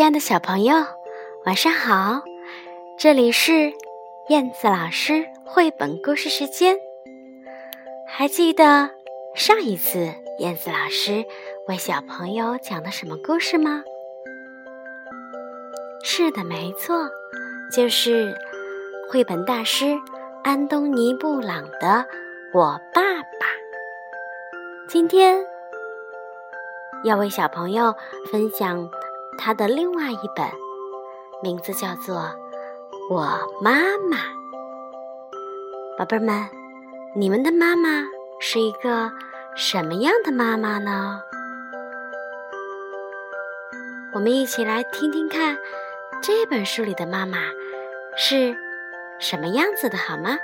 亲爱的小朋友，晚上好！这里是燕子老师绘本故事时间。还记得上一次燕子老师为小朋友讲的什么故事吗？是的，没错，就是绘本大师安东尼·布朗的《我爸爸》。今天要为小朋友分享他的另外一本，名字叫做《我妈妈》。宝贝儿们，你们的妈妈是一个什么样的妈妈呢？我们一起来听听看。这本书里的妈妈是什么样子的？好吗？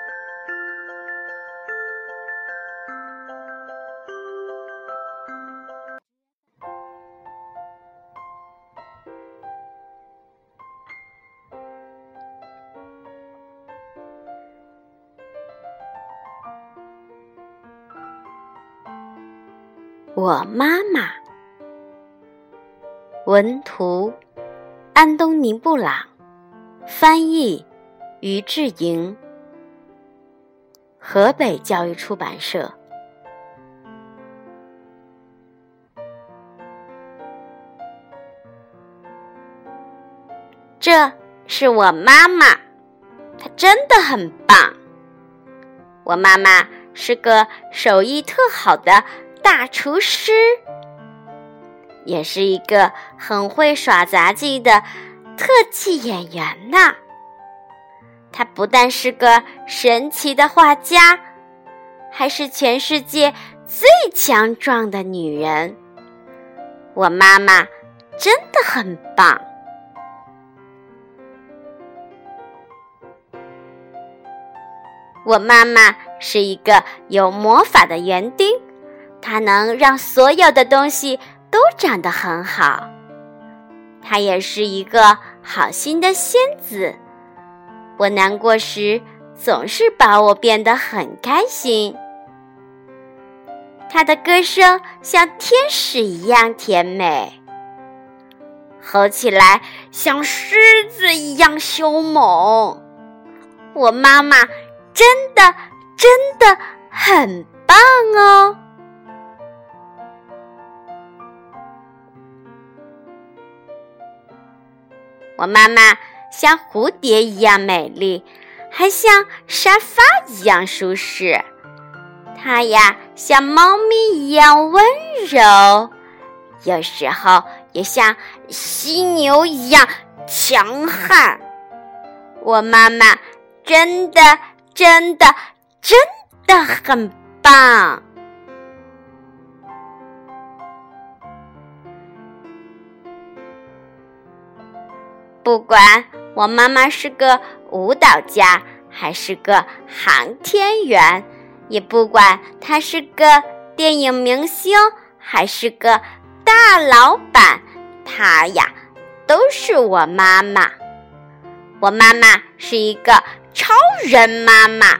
我妈妈，文图。安东尼·布朗，翻译于志莹，河北教育出版社。这是我妈妈，她真的很棒。我妈妈是个手艺特好的大厨师。也是一个很会耍杂技的特技演员呢。她不但是个神奇的画家，还是全世界最强壮的女人。我妈妈真的很棒。我妈妈是一个有魔法的园丁，它能让所有的东西。都长得很好，她也是一个好心的仙子。我难过时，总是把我变得很开心。她的歌声像天使一样甜美，吼起来像狮子一样凶猛。我妈妈真的真的很棒哦。我妈妈像蝴蝶一样美丽，还像沙发一样舒适。她呀，像猫咪一样温柔，有时候也像犀牛一样强悍。我妈妈真的、真的、真的很棒。不管我妈妈是个舞蹈家，还是个航天员，也不管她是个电影明星，还是个大老板，她呀都是我妈妈。我妈妈是一个超人妈妈，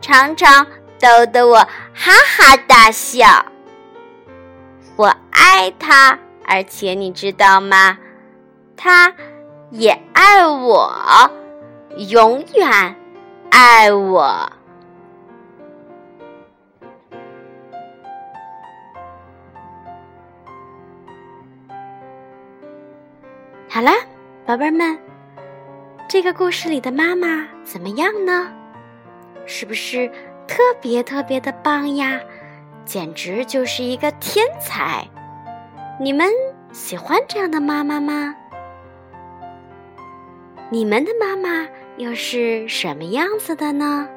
常常逗得我哈哈大笑。我爱她，而且你知道吗？他也爱我，永远爱我。好了，宝贝儿们，这个故事里的妈妈怎么样呢？是不是特别特别的棒呀？简直就是一个天才！你们喜欢这样的妈妈吗？你们的妈妈又是什么样子的呢？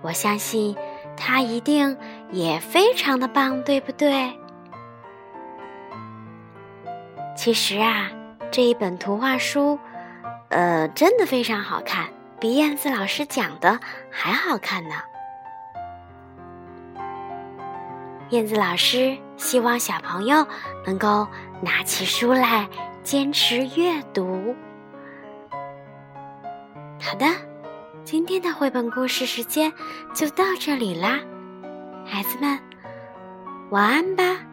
我相信她一定也非常的棒，对不对？其实啊，这一本图画书，呃，真的非常好看，比燕子老师讲的还好看呢。燕子老师希望小朋友能够拿起书来，坚持阅读。好的，今天的绘本故事时间就到这里啦，孩子们，晚安吧。